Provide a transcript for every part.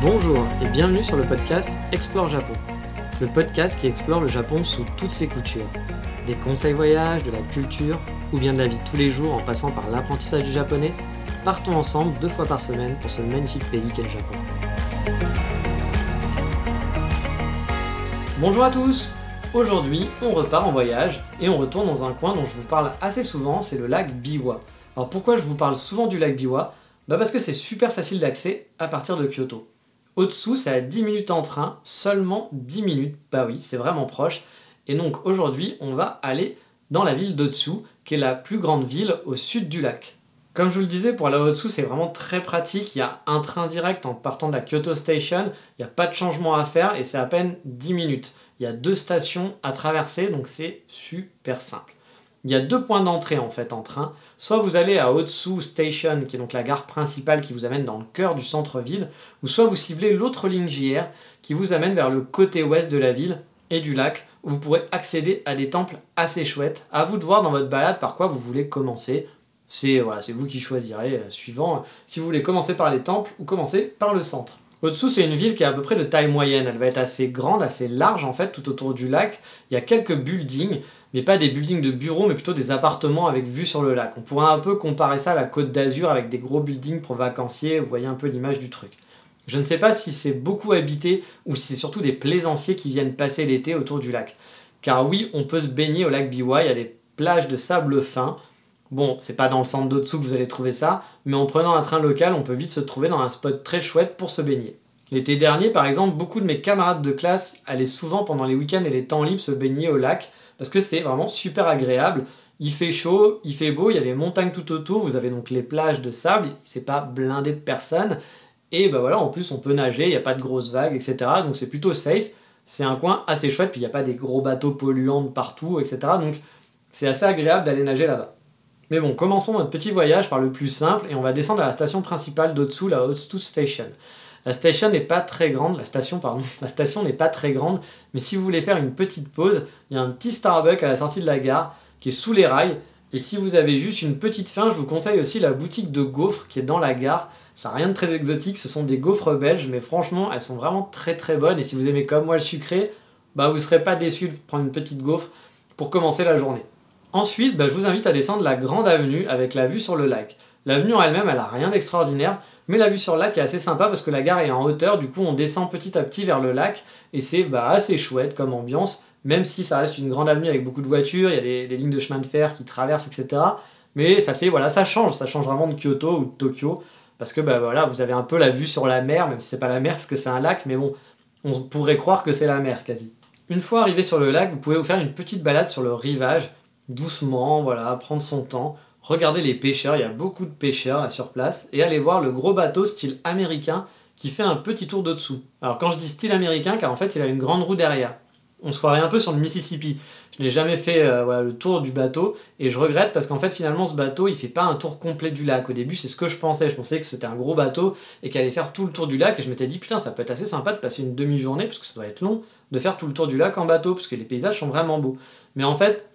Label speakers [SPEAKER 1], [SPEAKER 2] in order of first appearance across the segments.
[SPEAKER 1] Bonjour et bienvenue sur le podcast Explore Japon. Le podcast qui explore le Japon sous toutes ses coutures. Des conseils voyages, de la culture ou bien de la vie de tous les jours en passant par l'apprentissage du japonais partons ensemble deux fois par semaine pour ce magnifique pays qu'est le Japon. Bonjour à tous Aujourd'hui, on repart en voyage et on retourne dans un coin dont je vous parle assez souvent, c'est le lac Biwa. Alors pourquoi je vous parle souvent du lac Biwa? Bah Parce que c'est super facile d'accès à partir de Kyoto. Au-dessous, c'est à 10 minutes en train, seulement 10 minutes, bah oui, c'est vraiment proche. Et donc aujourd'hui, on va aller dans la ville d'Otsu, qui est la plus grande ville au sud du lac. Comme je vous le disais, pour aller au-dessous, c'est vraiment très pratique. Il y a un train direct en partant de la Kyoto Station. Il n'y a pas de changement à faire et c'est à peine 10 minutes. Il y a deux stations à traverser, donc c'est super simple. Il y a deux points d'entrée en fait en train. Soit vous allez à Otsu Station, qui est donc la gare principale qui vous amène dans le cœur du centre-ville, ou soit vous ciblez l'autre ligne JR qui vous amène vers le côté ouest de la ville et du lac, où vous pourrez accéder à des temples assez chouettes. À vous de voir dans votre balade par quoi vous voulez commencer. C'est voilà, vous qui choisirez, euh, suivant euh, si vous voulez commencer par les temples ou commencer par le centre. Au-dessous, c'est une ville qui est à peu près de taille moyenne. Elle va être assez grande, assez large en fait, tout autour du lac. Il y a quelques buildings, mais pas des buildings de bureaux, mais plutôt des appartements avec vue sur le lac. On pourrait un peu comparer ça à la côte d'Azur avec des gros buildings pour vacanciers. Vous voyez un peu l'image du truc. Je ne sais pas si c'est beaucoup habité ou si c'est surtout des plaisanciers qui viennent passer l'été autour du lac. Car oui, on peut se baigner au lac Biwa, il y a des plages de sable fin. Bon, c'est pas dans le centre d'Otsu que vous allez trouver ça, mais en prenant un train local, on peut vite se trouver dans un spot très chouette pour se baigner. L'été dernier, par exemple, beaucoup de mes camarades de classe allaient souvent pendant les week-ends et les temps libres se baigner au lac, parce que c'est vraiment super agréable. Il fait chaud, il fait beau, il y a les montagnes tout autour, vous avez donc les plages de sable, c'est pas blindé de personnes, et bah voilà, en plus on peut nager, il n'y a pas de grosses vagues, etc. Donc c'est plutôt safe. C'est un coin assez chouette, puis il n'y a pas des gros bateaux polluants partout, etc. Donc c'est assez agréable d'aller nager là-bas. Mais bon, commençons notre petit voyage par le plus simple et on va descendre à la station principale d'Otsu, la Otsu Station. La station n'est pas très grande, la station pardon, la station n'est pas très grande, mais si vous voulez faire une petite pause, il y a un petit Starbucks à la sortie de la gare qui est sous les rails. Et si vous avez juste une petite faim, je vous conseille aussi la boutique de gaufres qui est dans la gare. Ça n'a rien de très exotique, ce sont des gaufres belges, mais franchement, elles sont vraiment très très bonnes. Et si vous aimez comme moi le sucré, bah vous ne serez pas déçu de prendre une petite gaufre pour commencer la journée. Ensuite, bah, je vous invite à descendre la grande avenue avec la vue sur le lac. L'avenue en elle-même, elle a rien d'extraordinaire, mais la vue sur le lac est assez sympa parce que la gare est en hauteur, du coup on descend petit à petit vers le lac et c'est bah, assez chouette comme ambiance, même si ça reste une grande avenue avec beaucoup de voitures, il y a des, lignes de chemin de fer qui traversent, etc. Mais ça fait, voilà, ça change, ça change vraiment de Kyoto ou de Tokyo parce que bah, voilà, vous avez un peu la vue sur la mer, même si c'est pas la mer parce que c'est un lac, mais bon, on pourrait croire que c'est la mer quasi. Une fois arrivé sur le lac, vous pouvez vous faire une petite balade sur le rivage doucement, voilà, prendre son temps, regarder les pêcheurs, il y a beaucoup de pêcheurs là sur place, et aller voir le gros bateau style américain qui fait un petit tour de dessous. Alors quand je dis style américain, car en fait il a une grande roue derrière. On se croirait un peu sur le Mississippi. Je n'ai jamais fait euh, le tour du bateau et je regrette parce qu'en fait finalement ce bateau il fait pas un tour complet du lac. Au début c'est ce que je pensais, je pensais que c'était un gros bateau et qu'il allait faire tout le tour du lac et je m'étais dit putain ça peut être assez sympa de passer une demi-journée parce que ça doit être long de faire tout le tour du lac en bateau parce que les paysages sont vraiment beaux. Mais en fait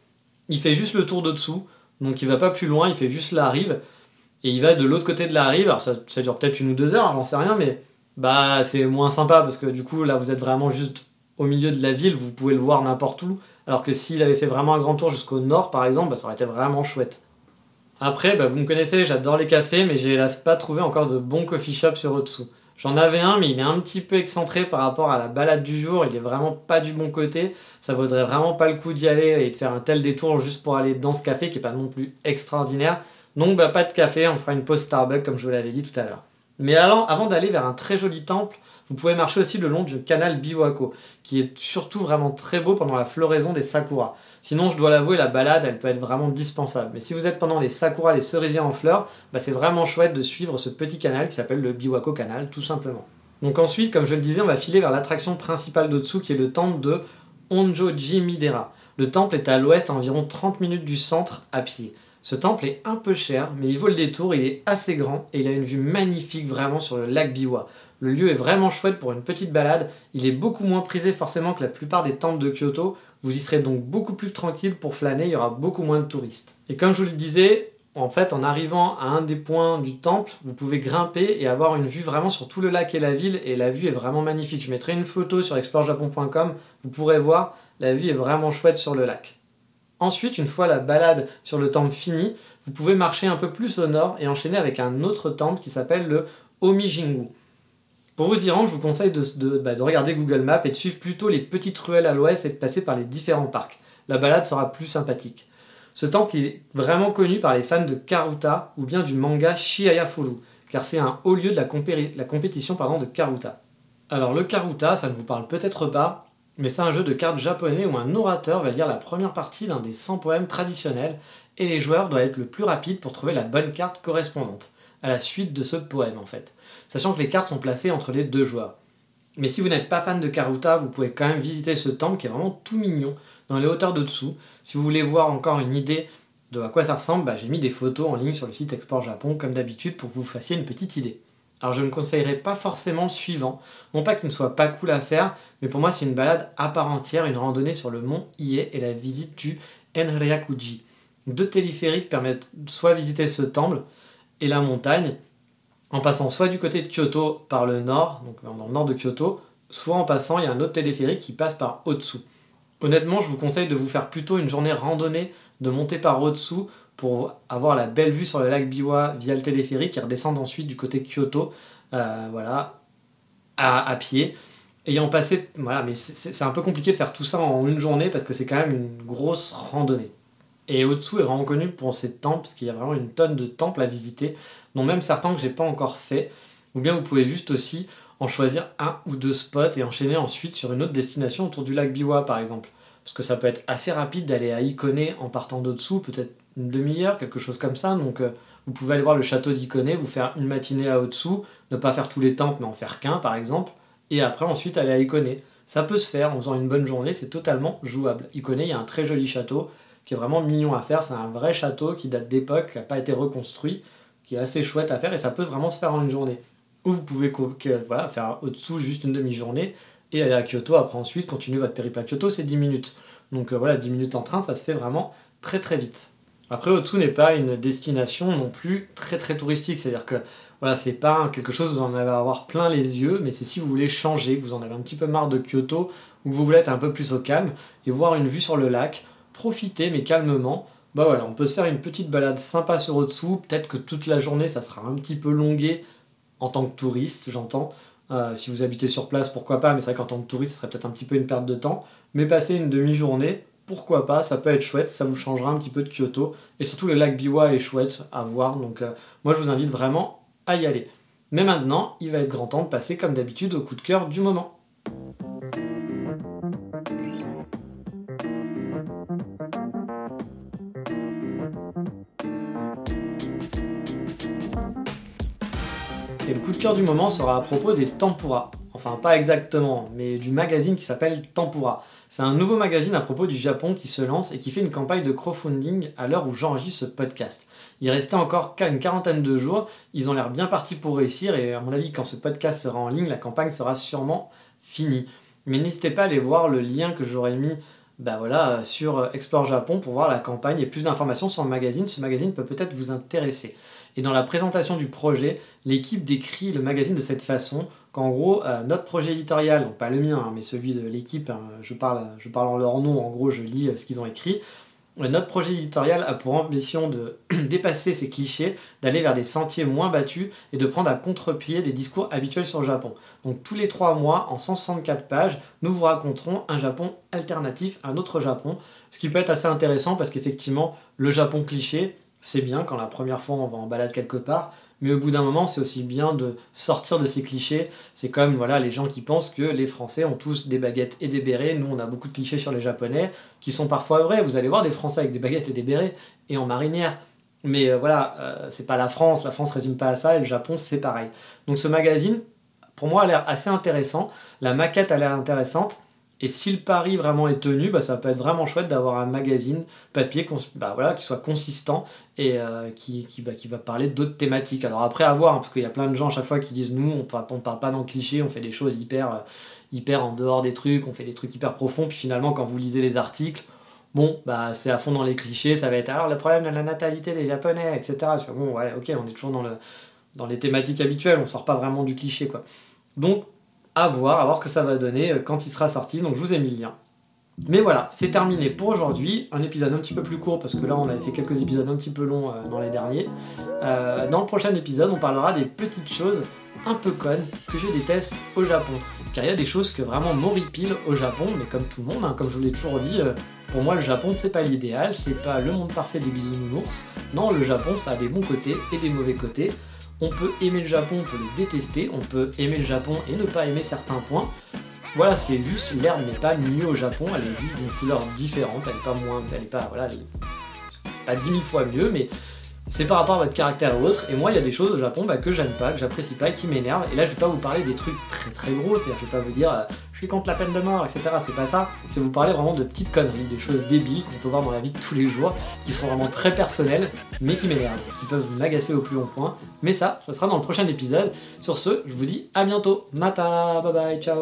[SPEAKER 1] il fait juste le tour de dessous, donc il va pas plus loin, il fait juste la rive, et il va de l'autre côté de la rive, alors ça, dure peut-être une ou deux heures, j'en sais rien, mais bah c'est moins sympa parce que du coup là vous êtes vraiment juste au milieu de la ville, vous pouvez le voir n'importe où, alors que s'il avait fait vraiment un grand tour jusqu'au nord par exemple, bah, ça aurait été vraiment chouette. Après, bah, vous me connaissez, j'adore les cafés, mais j'ai hélas pas trouvé encore de bons coffee shops sur Otsu. J'en avais un, mais il est un petit peu excentré par rapport à la balade du jour. Il est vraiment pas du bon côté. Ça vaudrait vraiment pas le coup d'y aller et de faire un tel détour juste pour aller dans ce café qui est pas non plus extraordinaire. Donc, bah, pas de café. On fera une pause Starbucks comme je vous l'avais dit tout à l'heure. Mais avant d'aller vers un très joli temple, Vous pouvez marcher aussi le long du canal Biwako, qui est surtout vraiment très beau pendant la floraison des sakura. Sinon, je dois l'avouer, la balade, elle peut être vraiment dispensable. Mais si vous êtes pendant les sakura, les cerisiers en fleurs, bah, c'est vraiment chouette de suivre ce petit canal qui s'appelle le Biwako Canal, tout simplement. Donc ensuite, comme je le disais, on va filer vers l'attraction principale d'Otsu, qui est le temple de Onjoji Midera. Le temple est à l'ouest, à environ 30 minutes du centre à pied. Ce temple est un peu cher, mais il vaut le détour, il est assez grand et il a une vue magnifique vraiment sur le lac Biwa. Le lieu est vraiment chouette pour une petite balade, il est beaucoup moins prisé forcément que la plupart des temples de Kyoto, vous y serez donc beaucoup plus tranquille pour flâner, il y aura beaucoup moins de touristes. Et comme je vous le disais, en fait, en arrivant à un des points du temple, vous pouvez grimper et avoir une vue vraiment sur tout le lac et la ville, et la vue est vraiment magnifique. Je mettrai une photo sur explorejapon.com, vous pourrez voir, la vue est vraiment chouette sur le lac. Ensuite, une fois la balade sur le temple finie, vous pouvez marcher un peu plus au nord et enchaîner avec un autre temple qui s'appelle le Omijingu. Pour vous y rendre, je vous conseille bah, de, regarder Google Maps et de suivre plutôt les petites ruelles à l'ouest et de passer par les différents parcs. La balade sera plus sympathique. Ce temple est vraiment connu par les fans de Karuta ou bien du manga Shiaya Furu, car c'est un haut lieu de la, compétition de Karuta. Alors le Karuta, ça ne vous parle peut-être pas, mais c'est un jeu de cartes japonais où un orateur va lire la première partie d'un des 100 poèmes traditionnels et les joueurs doivent être le plus rapide pour trouver la bonne carte correspondante, à la suite de ce poème en fait, sachant que les cartes sont placées entre les deux joueurs. Mais si vous n'êtes pas fan de Karuta, vous pouvez quand même visiter ce temple qui est vraiment tout mignon, dans les hauteurs de dessous. Si vous voulez voir encore une idée de à quoi ça ressemble, bah, j'ai mis des photos en ligne sur le site Export Japon comme d'habitude pour que vous fassiez une petite idée. Alors je ne conseillerais pas forcément suivant. Non pas qu'il ne soit pas cool à faire, mais pour moi c'est une balade à part entière, une randonnée sur le mont Ie et la visite du Enryakuji. Deux téléphériques permettent soit visiter ce temple et la montagne, en passant soit du côté de Kyoto par le nord, donc dans le nord de Kyoto, soit en passant, il y a un autre téléphérique qui passe par Otsu. Honnêtement, je vous conseille de vous faire plutôt une journée randonnée, de monter par Otsu pour avoir la belle vue sur le lac Biwa via le téléphérique qui redescend ensuite du côté Kyoto, euh, voilà, à, pied. Ayant passé, voilà, mais c'est un peu compliqué de faire tout ça en une journée parce que c'est quand même une grosse randonnée. Et Otsu est vraiment connu pour ses temples, parce qu'il y a vraiment une tonne de temples à visiter, dont même certains que j'ai pas encore fait. Ou bien vous pouvez juste aussi en choisir un ou deux spots et enchaîner ensuite sur une autre destination autour du lac Biwa par exemple. Parce que ça peut être assez rapide d'aller à Ikone en partant d'Otsu, peut-être une demi-heure, quelque chose comme ça. Donc euh, vous pouvez aller voir le château d'Ikone, vous faire une matinée à Otsu, ne pas faire tous les temples, mais en faire qu'un par exemple, et après ensuite aller à Ikone. Ça peut se faire en faisant une bonne journée, c'est totalement jouable. Ikone, il y a un très joli château qui est vraiment mignon à faire, c'est un vrai château qui date d'époque, qui n'a pas été reconstruit, qui est assez chouette à faire et ça peut vraiment se faire en une journée. Ou vous pouvez voilà, faire Otsu juste une demi-journée et aller à Kyoto après ensuite continuer votre périple à Kyoto, c'est 10 minutes. Donc euh, voilà, 10 minutes en train, ça se fait vraiment très très vite. Après, Otsu n'est pas une destination non plus très très touristique, c'est-à-dire que voilà, c'est pas quelque chose où vous en allez avoir plein les yeux, mais c'est si vous voulez changer, que vous en avez un petit peu marre de Kyoto, ou que vous voulez être un peu plus au calme et voir une vue sur le lac, profiter mais calmement. Bah voilà, on peut se faire une petite balade sympa sur Otsu, peut-être que toute la journée ça sera un petit peu longué en tant que touriste, j'entends. Euh, si vous habitez sur place, pourquoi pas, mais c'est vrai qu'en tant que touriste, ça serait peut-être un petit peu une perte de temps. Mais passer une demi-journée, pourquoi pas, ça peut être chouette, ça vous changera un petit peu de Kyoto. Et surtout, le lac Biwa est chouette à voir, donc euh, moi je vous invite vraiment à y aller. Mais maintenant, il va être grand temps de passer comme d'habitude au coup de cœur du moment. Le coup de cœur du moment sera à propos des tempura. Enfin, pas exactement, mais du magazine qui s'appelle Tempura. C'est un nouveau magazine à propos du Japon qui se lance et qui fait une campagne de crowdfunding à l'heure où j'enregistre ce podcast. Il restait encore une quarantaine de jours, ils ont l'air bien partis pour réussir et à mon avis quand ce podcast sera en ligne, la campagne sera sûrement finie. Mais n'hésitez pas à aller voir le lien que j'aurais mis bah sur Explore Japon pour voir la campagne et plus d'informations sur le magazine. Ce magazine peut peut-être vous intéresser. Et dans la présentation du projet, l'équipe décrit le magazine de cette façon qu'en gros, euh, notre projet éditorial, pas le mien, hein, mais celui de l'équipe, hein, je, parle, je parle en leur nom, en gros, je lis euh, ce qu'ils ont écrit. Euh, notre projet éditorial a pour ambition de dépasser ces clichés, d'aller vers des sentiers moins battus et de prendre à contre-pied des discours habituels sur le Japon. Donc tous les trois mois, en 164 pages, nous vous raconterons un Japon alternatif, un autre Japon, ce qui peut être assez intéressant parce qu'effectivement, le Japon cliché, c'est bien quand la première fois on va en balade quelque part, mais au bout d'un moment, c'est aussi bien de sortir de ces clichés. C'est comme voilà, les gens qui pensent que les Français ont tous des baguettes et des bérets. Nous, on a beaucoup de clichés sur les Japonais qui sont parfois vrais. Vous allez voir des Français avec des baguettes et des bérets et en marinière. Mais euh, voilà, euh, c'est pas la France. La France résume pas à ça et le Japon, c'est pareil. Donc ce magazine, pour moi, a l'air assez intéressant. La maquette a l'air intéressante. Et si le pari vraiment est tenu, bah, ça peut être vraiment chouette d'avoir un magazine papier bah, voilà, qui soit consistant et euh, qui, qui, qui, va parler d'autres thématiques. Alors après, à voir, hein, parce qu'il y a plein de gens à chaque fois qui disent nous, on ne parle pas dans le cliché, on fait des choses hyper, euh, hyper en dehors des trucs, on fait des trucs hyper profonds, puis finalement, quand vous lisez les articles, bon, bah, c'est à fond dans les clichés, ça va être alors le problème de la natalité des Japonais, etc. Bon, ouais, ok, on est toujours dans, le, dans les thématiques habituelles, on sort pas vraiment du cliché, quoi. Donc, à voir, à voir ce que ça va donner euh, quand il sera sorti. Donc je vous ai mis le lien. Mais voilà, c'est terminé pour aujourd'hui. Un épisode un petit peu plus court parce que là on avait fait quelques épisodes un petit peu longs euh, dans les derniers. Euh, dans le prochain épisode, on parlera des petites choses un peu connes que je déteste au Japon. Car il y a des choses que vraiment m'horripilent au Japon, mais comme tout le monde, hein, comme je vous l'ai toujours dit, pour moi le Japon c'est pas l'idéal, c'est pas le monde parfait des bisounours. Non, le Japon ça a des bons côtés et des mauvais côtés. On peut aimer le Japon, on peut le détester, on peut aimer le Japon et ne pas aimer certains points. Voilà, c'est juste l'herbe n'est pas mieux au Japon, elle est juste d'une couleur différente, elle est pas moins, elle est pas, voilà, c'est pas dix mille fois mieux, mais c'est par rapport à votre caractère ou autre. Et moi, il y a des choses au Japon bah, que j'aime pas, que j'apprécie pas qui m'énervent. Et là, je vais pas vous parler des trucs très très gros, c'est-à-dire je vais pas vous dire euh, suis contre la peine de mort, etc. C'est pas ça. C'est vous parler vraiment de petites conneries, des choses débiles qu'on peut voir dans la vie de tous les jours, qui sont vraiment très personnelles, mais qui m'énervent, qui peuvent m'agacer au plus long point. Mais ça, ça sera dans le prochain épisode. Sur ce, je vous dis à bientôt. Mata, bye bye, ciao.